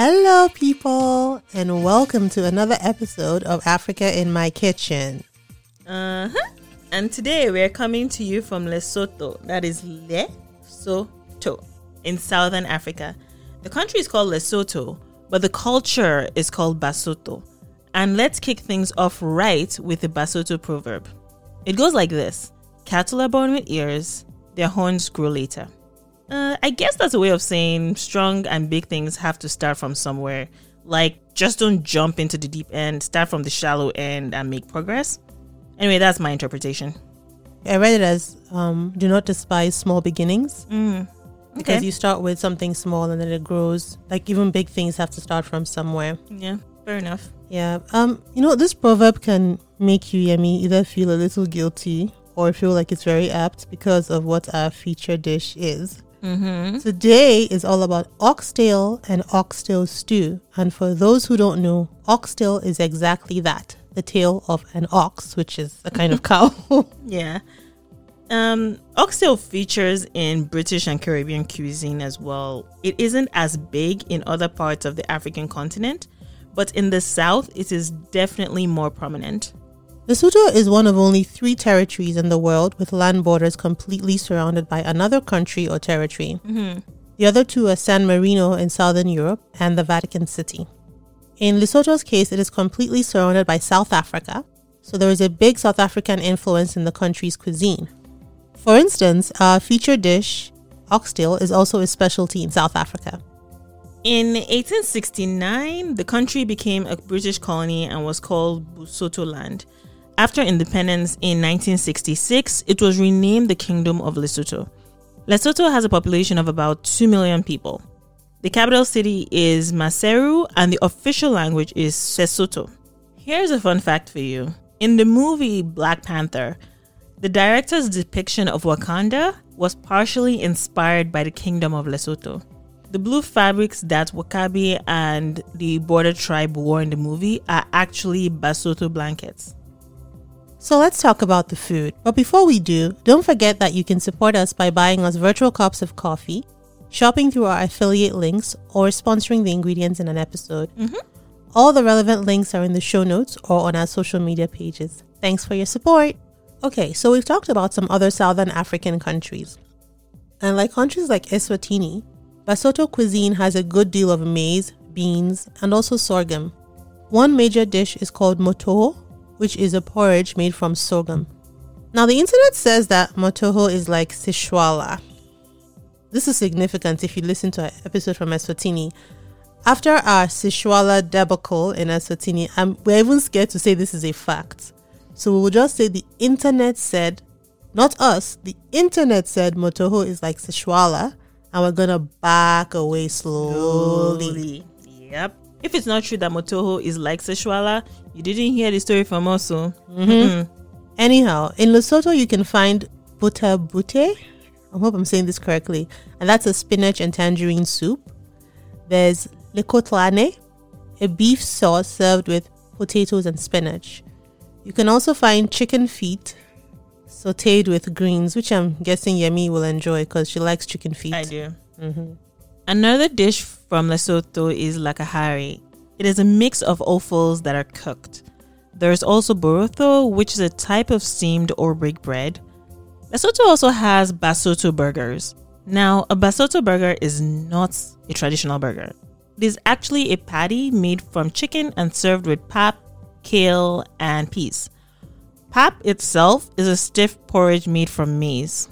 Hello, people, and welcome to another episode of Africa in My Kitchen. Uh huh. And today we're coming to you from Lesotho. That is Lesotho in southern Africa. The country is called Lesotho, but the culture is called Basotho. And let's kick things off right with the Basotho proverb. It goes like this Cattle are born with ears, their horns grow later. Uh, I guess that's a way of saying strong and big things have to start from somewhere. Like, just don't jump into the deep end, start from the shallow end and make progress. Anyway, that's my interpretation. I read it as um, do not despise small beginnings Mm. because you start with something small and then it grows. Like, even big things have to start from somewhere. Yeah, fair enough. Yeah. Um, you know, this proverb can make you, Yemi, either feel a little guilty or feel like it's very apt because of what our feature dish is. Mm-hmm. Today is all about oxtail and oxtail stew. And for those who don't know, oxtail is exactly that the tail of an ox, which is a kind of cow. Yeah. Um, oxtail features in British and Caribbean cuisine as well. It isn't as big in other parts of the African continent, but in the south, it is definitely more prominent. Lesotho is one of only three territories in the world with land borders completely surrounded by another country or territory. Mm-hmm. The other two are San Marino in southern Europe and the Vatican City. In Lesotho's case, it is completely surrounded by South Africa, so there is a big South African influence in the country's cuisine. For instance, our featured dish, oxtail, is also a specialty in South Africa. In 1869, the country became a British colony and was called Basutoland. After independence in 1966, it was renamed the Kingdom of Lesotho. Lesotho has a population of about 2 million people. The capital city is Maseru and the official language is Sesotho. Here's a fun fact for you. In the movie Black Panther, the director's depiction of Wakanda was partially inspired by the Kingdom of Lesotho. The blue fabrics that W'Kabi and the border tribe wore in the movie are actually Basotho blankets. So let's talk about the food. But before we do, don't forget that you can support us by buying us virtual cups of coffee, shopping through our affiliate links, or sponsoring the ingredients in an episode. Mm-hmm. All the relevant links are in the show notes or on our social media pages. Thanks for your support. Okay, so we've talked about some other Southern African countries. And like countries like Eswatini, Basotho cuisine has a good deal of maize, beans, and also sorghum. One major dish is called motoho, which is a porridge made from sorghum. Now, the internet says that motoho is like sishwala. This is significant if you listen to our episode from Eswatini. After our sishwala debacle in Eswatini, um, we're even scared to say this is a fact. So we will just say the internet said, not us, the internet said motoho is like sishwala, and we're gonna back away slowly. Yep. If it's not true that Motoho is like sishwala, you didn't hear the story from us. So mm-hmm. Mm-hmm. Anyhow, in Lesotho, you can find buta bute. I hope I'm saying this correctly. And that's a spinach and tangerine soup. There's lekotlane, a beef sauce served with potatoes and spinach. You can also find chicken feet sauteed with greens, which I'm guessing Yemi will enjoy because she likes chicken feet. I do. Mm-hmm. Another dish from Lesotho is lakahari. It is a mix of offals that are cooked. There's also borotho, which is a type of steamed or baked bread. Lesotho also has Basotho burgers. Now, a Basotho burger is not a traditional burger. It is actually a patty made from chicken and served with pap, kale, and peas. Pap itself is a stiff porridge made from maize.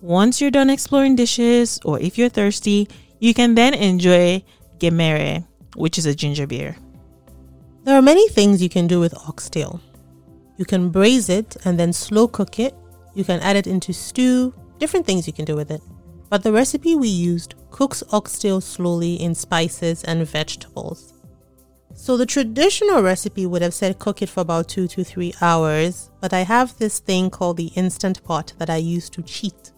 Once you're done exploring dishes, or if you're thirsty, you can then enjoy gemere, which is a ginger beer. There are many things you can do with oxtail. You can braise it and then slow cook it. You can add it into stew, different things you can do with it. But the recipe we used cooks oxtail slowly in spices and vegetables. So the traditional recipe would have said cook it for about two to three hours, but I have this thing called the instant pot that I use to cheat.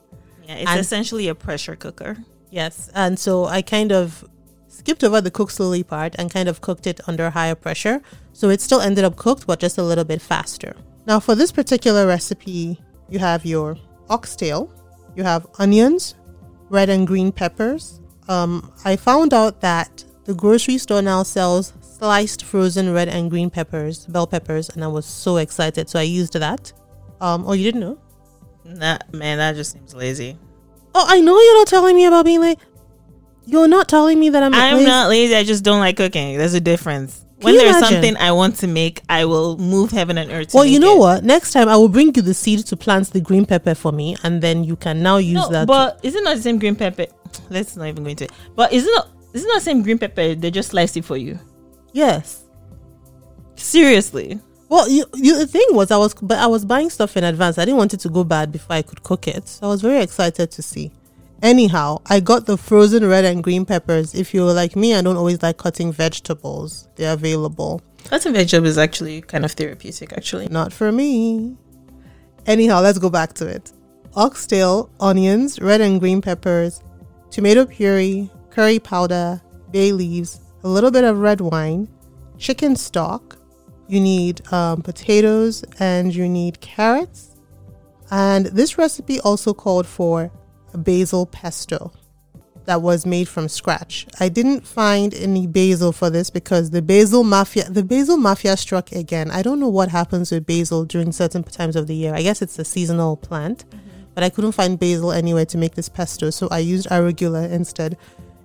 Yeah, it's And- essentially a pressure cooker. Yes, and so I kind of skipped over the cook slowly part and kind of cooked it under higher pressure. So it still ended up cooked, but just a little bit faster. Now, for this particular recipe, you have your oxtail, you have onions, red and green peppers. Um, I found out that the grocery store now sells sliced frozen red and green peppers, bell peppers, and I was so excited. So I used that. Um, oh, you didn't know? Nah, man, that just seems lazy. Oh, I know you're not telling me about being late. You're not telling me that I'm. I'm lazy. not lazy. I just don't like cooking. There's a difference. Can when there's imagine? something I want to make, I will move heaven and earth. To Well, you know it. what? Next time I will bring you the seed to plant the green pepper for me, and then you can now use No, that. to- but is it not the same green pepper? Let's not even go into it. But is it not? Is it not the same green pepper? They just sliced it for you. yes. Seriously. Well, you, you, the thing was, I was, but I was buying stuff in advance. I didn't want it to go bad before I could cook it. So I was very excited to see. Anyhow, I got the frozen red and green peppers. If you're like me, I don't always like cutting vegetables. They're available. Cutting vegetables is actually kind of therapeutic. Actually, Not for me. Anyhow, let's go back to it. Oxtail, onions, red and green peppers, tomato puree, curry powder, bay leaves, a little bit of red wine, chicken stock. You need um, potatoes and you need carrots. And this recipe also called for basil pesto that was made from scratch. I didn't find any basil for this because the basil mafia the basil mafia struck again. I don't know what happens with basil during certain times of the year. I guess it's a seasonal plant, but I couldn't find basil anywhere to make this pesto, so I used arugula instead.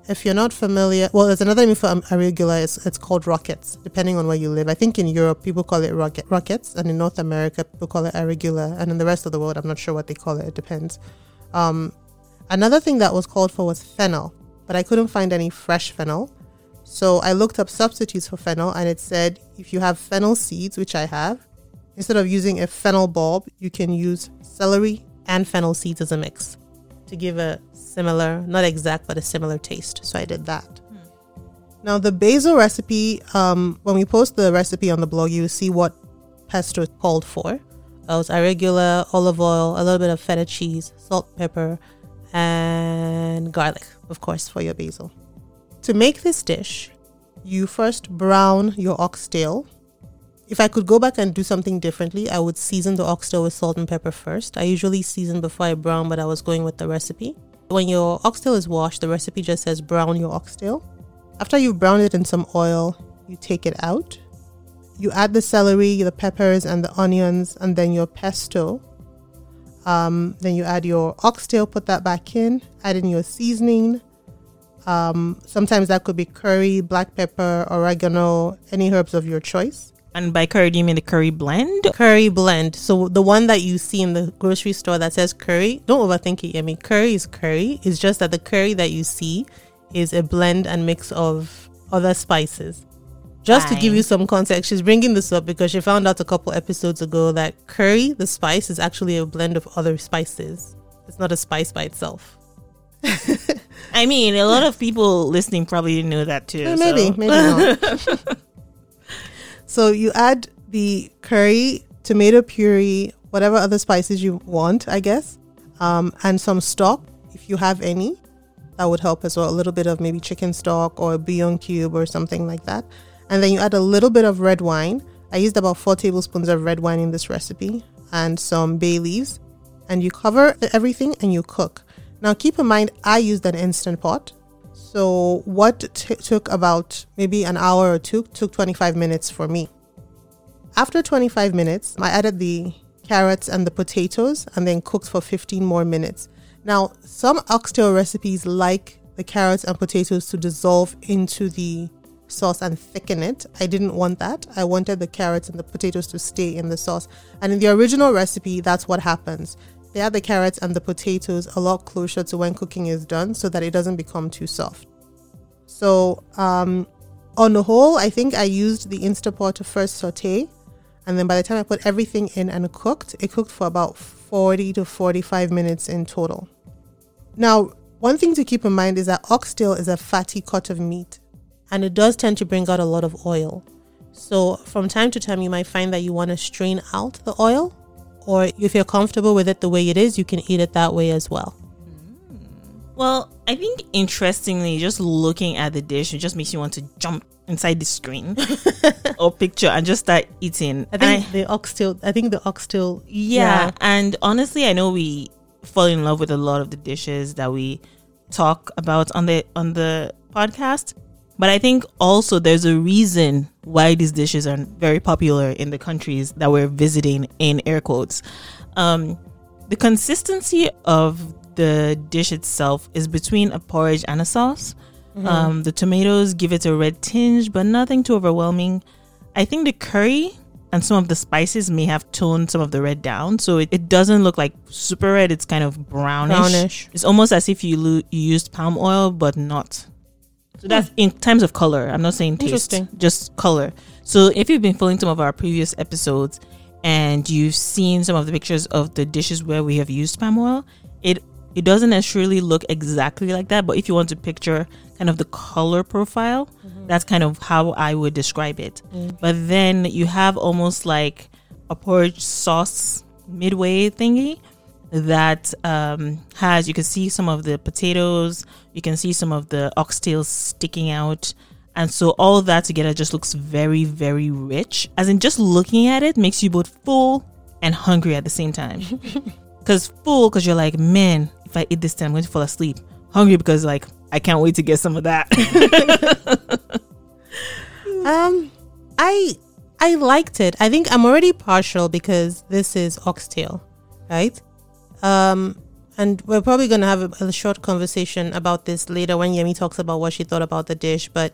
If you're not familiar, well, there's another name for um, arugula. It's, it's called rockets, depending on where you live. I think in Europe people call it rocket, rockets, and in North America people call it arugula, and in the rest of the world I'm not sure what they call it. It depends. Um, Another thing that was called for was fennel, but I couldn't find any fresh fennel. So I looked up substitutes for fennel and it said if you have fennel seeds, which I have, instead of using a fennel bulb, you can use celery and fennel seeds as a mix to give a similar, not exact, but a similar taste. So I did that. Now, the basil recipe, um, when we post the recipe on the blog, you will see what pesto called for. That was arugula, olive oil, a little bit of feta cheese, salt, pepper, and garlic, of course, for your basil. To make this dish, you first brown your oxtail. If I could go back and do something differently, I would season the oxtail with salt and pepper first. I usually season before I brown, but I was going with the recipe. When your oxtail is washed, the recipe just says brown your oxtail. After you've browned it in some oil, you take it out. You add the celery, the peppers, and the onions, and then your pesto. Um, then you add your oxtail, put that back in, add in your seasoning. Um, sometimes that could be curry, black pepper, oregano, any herbs of your choice. and by curry, do you mean the curry blend? Curry blend. So the one that you see in the grocery store that says curry, don't overthink it. I mean, curry is curry. It's just that the curry that you see is a blend and mix of other spices. Just to give you some context, she's bringing this up because she found out a couple episodes ago that curry, the spice, is actually a blend of other spices. It's not a spice by itself. I mean, a lot of people listening probably know that too. Eh, maybe, so- maybe not. so you add the curry, tomato puree, whatever other spices you want, I guess, um, and some stock if you have any. That would help as well. A little bit of maybe chicken stock or a bouillon cube or something like that. And then you add a little bit of red wine. I used about four tablespoons of red wine in this recipe and some bay leaves. And you cover everything and you cook. Now, keep in mind, I used an instant pot. So, what t- took about maybe an hour or two took 25 minutes for me. After 25 minutes, I added the carrots and the potatoes and then cooked for 15 more minutes. Now, some oxtail recipes like the carrots and potatoes to dissolve into the sauce and thicken it. I didn't want that. I wanted the carrots and the potatoes to stay in the sauce. And in the original recipe, that's what happens. They add the carrots and the potatoes a lot closer to when cooking is done so that it doesn't become too soft. So, um, on the whole, I think I used the Instapot to first saute. And then by the time I put everything in and cooked, it cooked for about 40 to 45 minutes in total. Now, one thing to keep in mind is that oxtail is a fatty cut of meat and it does tend to bring out a lot of oil. So, from time to time, you might find that you want to strain out the oil, or if you're comfortable with it the way it is, you can eat it that way as well. Mm. Well, I think interestingly, just looking at the dish, it just makes you want to jump inside the screen or picture and just start eating. I think I- the oxtail, I think the oxtail, yeah, and honestly, I know we fall in love with a lot of the dishes that we talk about on the on the podcast. But I think also there's a reason why these dishes are very popular in the countries that we're visiting in air quotes. Um, the consistency of the dish itself is between a porridge and a sauce. Mm-hmm. Um, the tomatoes give it a red tinge, but nothing too overwhelming. I think the curry and some of the spices may have toned some of the red down, so it, it doesn't look like super red. It's kind of brownish. Brownish. It's almost as if you lo- you used palm oil, but not. So that's in terms of color. I'm not saying taste, Interesting. just color. So if you've been following some of our previous episodes and you've seen some of the pictures of the dishes where we have used palm oil, it it doesn't necessarily look exactly like that. But if you want to picture kind of the color profile, mm-hmm. that's kind of how I would describe it. Mm. But then you have almost like a porridge sauce midway thingy that um, has you can see some of the potatoes, you can see some of the oxtails sticking out. And so all that together just looks very, very rich. As in just looking at it makes you both full and hungry at the same time. Because full, because you're like, man, if I eat this, then I'm going to fall asleep. Hungry because like I can't wait to get some of that. Um, I I liked it. I think I'm already partial because this is oxtail, right? Um, and we're probably gonna have a, a short conversation about this later when Yemi talks about what she thought about the dish. But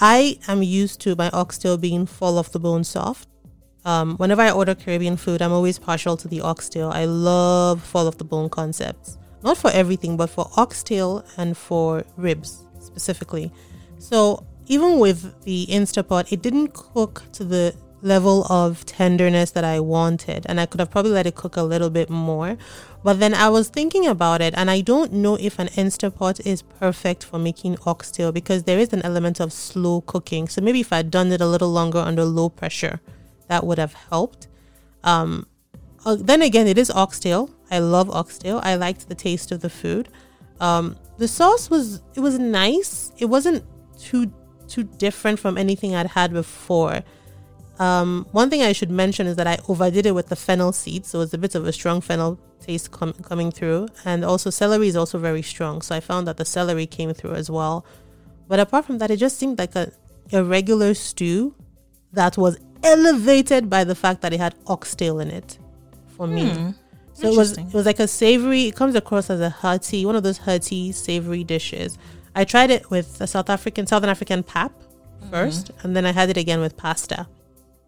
I am used to my oxtail being fall off the bone soft. Um, whenever I order Caribbean food, I'm always partial to the oxtail. I love fall off the bone concepts. Not for everything, but for oxtail and for ribs specifically. So even with the Instapot, it didn't cook to the level of tenderness that I wanted. And I could have probably let it cook a little bit more. But then I was thinking about it, and I don't know if an Instapot is perfect for making oxtail because there is an element of slow cooking. So maybe if I'd done it a little longer under low pressure, that would have helped. Um, uh, then again, it is oxtail. I love oxtail. I liked the taste of the food. Um, the sauce was it was nice. It wasn't too too different from anything I'd had before. Um, one thing I should mention is that I overdid it with the fennel seeds, so it's a bit of a strong fennel taste com- coming through, and also celery is also very strong. So I found that the celery came through as well. But apart from that, it just seemed like a, a regular stew that was elevated by the fact that it had oxtail in it for me. So it was it was like a savory. It comes across as a hearty, one of those hearty savory dishes. I tried it with a South African Southern African pap 1st and then I had it again with pasta.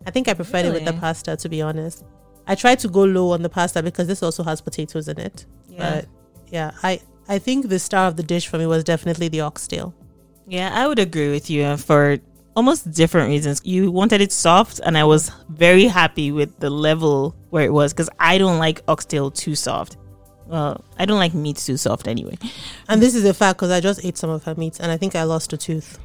I think I preferred it with the pasta, to be honest. I tried to go low on the pasta because this also has potatoes in it. Yeah. But yeah, I I think the star of the dish for me was definitely the oxtail. Yeah, I would agree with you for almost different reasons. You wanted it soft, and I was very happy with the level where it was because I don't like oxtail too soft. Well, I don't like meat too soft anyway. And this is a fact because I just ate some of her meat and I think I lost a tooth.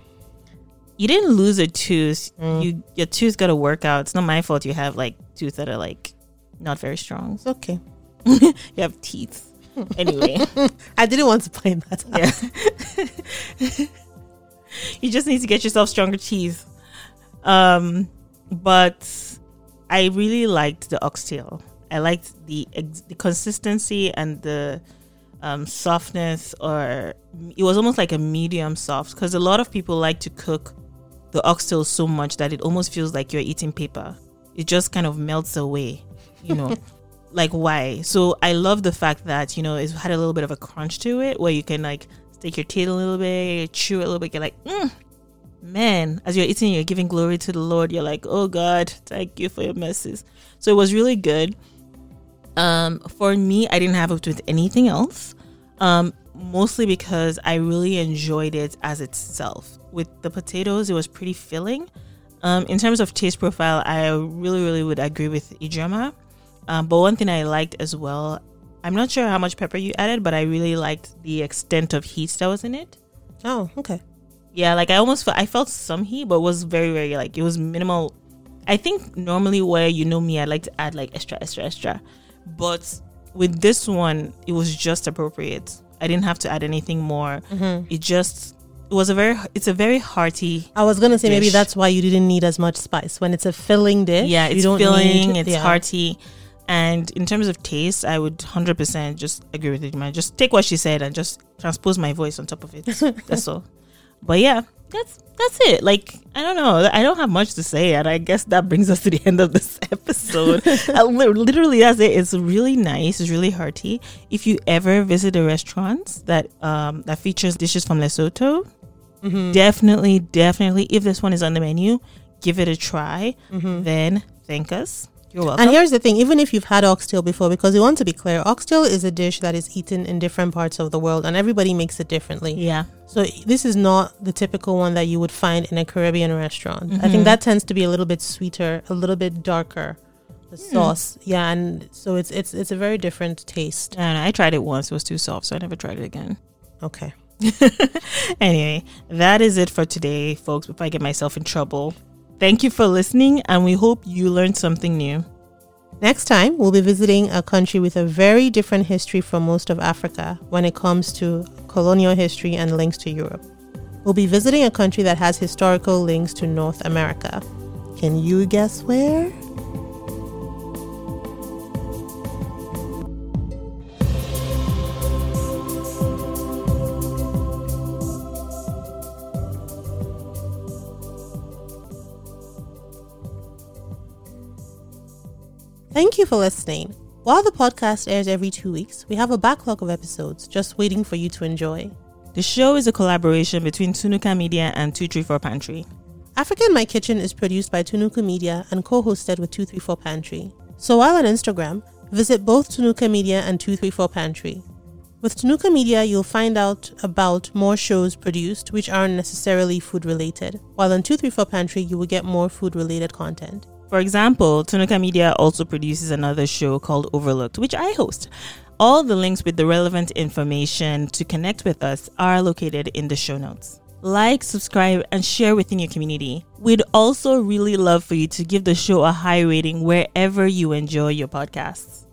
You didn't lose a tooth. You your tooth got to work out. It's not my fault. You have like teeth that are like not very strong. It's okay. You have teeth. Anyway, I didn't want to point that out. yeah. you just need to get yourself stronger teeth. Um, but I really liked the oxtail. I liked the ex- the consistency and the um, softness, or it was almost like a medium soft. Because a lot of people like to cook the oxtail so much that it almost feels like you're eating paper. It just kind of melts away, you know. like why? So I love the fact that you know it had a little bit of a crunch to it, where you can like stick your teeth a little bit, chew it a little bit, get like, mm, man, as you're eating, you're giving glory to the Lord. You're like, oh God, thank you for your mercies. So it was really good. Um, for me, I didn't have it with anything else. Um, mostly because I really enjoyed it as itself. With the potatoes, it was pretty filling. Um, in terms of taste profile, I really, really would agree with Ijama. Um, but one thing I liked as well, I'm not sure how much pepper you added, but I really liked the extent of heat that was in it. Oh, okay. Yeah, like I almost felt, I felt some heat, but it was very, very like it was minimal. I think normally where you know me, I like to add like extra, extra, extra, but with this one, it was just appropriate. I didn't have to add anything more. It just it was a very it's a very hearty. I was gonna say maybe that's why you didn't need as much spice when it's a filling dish. Yeah, it's filling, it's yeah. hearty. And in terms of taste, I would 100% just agree with it, man. Just take what she said and just transpose my voice on top of it. That's all. But yeah, that's that's it. Like I don't know. I don't have much to say, and I guess that brings us to the end of this episode. uh, literally, that's it. It's really nice. It's really hearty. If you ever visit a restaurant that um that features dishes from Lesotho, mm-hmm. definitely, definitely, if this one is on the menu, give it a try. Mm-hmm. Then thank us. You're welcome. And here's the thing even if you've had oxtail before, because we want to be clear, oxtail is a dish that is eaten in different parts of the world and everybody makes it differently. Yeah. So this is not the typical one that you would find in a Caribbean restaurant. Mm-hmm. I think that tends to be a little bit sweeter, a little bit darker. The mm. sauce, yeah, and so it's it's it's a very different taste. And I tried it once; it was too soft, so I never tried it again. Okay. anyway, that is it for today, folks. Before I get myself in trouble, Thank you for listening, and we hope you learned something new. Next time, we'll be visiting a country with a very different history from most of Africa when it comes to colonial history and links to Europe. We'll be visiting a country that has historical links to North America. Can you guess where? Thank you for listening. While the podcast airs every two weeks, we have a backlog of episodes just waiting for you to enjoy. The show is a collaboration between Tunuka Media and 234 Pantry. Africa in My Kitchen is produced by Tunuka Media and co hosted with 234 Pantry. So while on Instagram, visit both Tunuka Media and 234 Pantry. With Tunuka Media, you'll find out about more shows produced which aren't necessarily food related, while on 234 Pantry, you will get more food related content. For example, Tunuka Media also produces another show called Overlooked, which I host. All the links with the relevant information to connect with us are located in the show notes. Like, subscribe, and share within your community. We'd also really love for you to give the show a high rating wherever you enjoy your podcasts.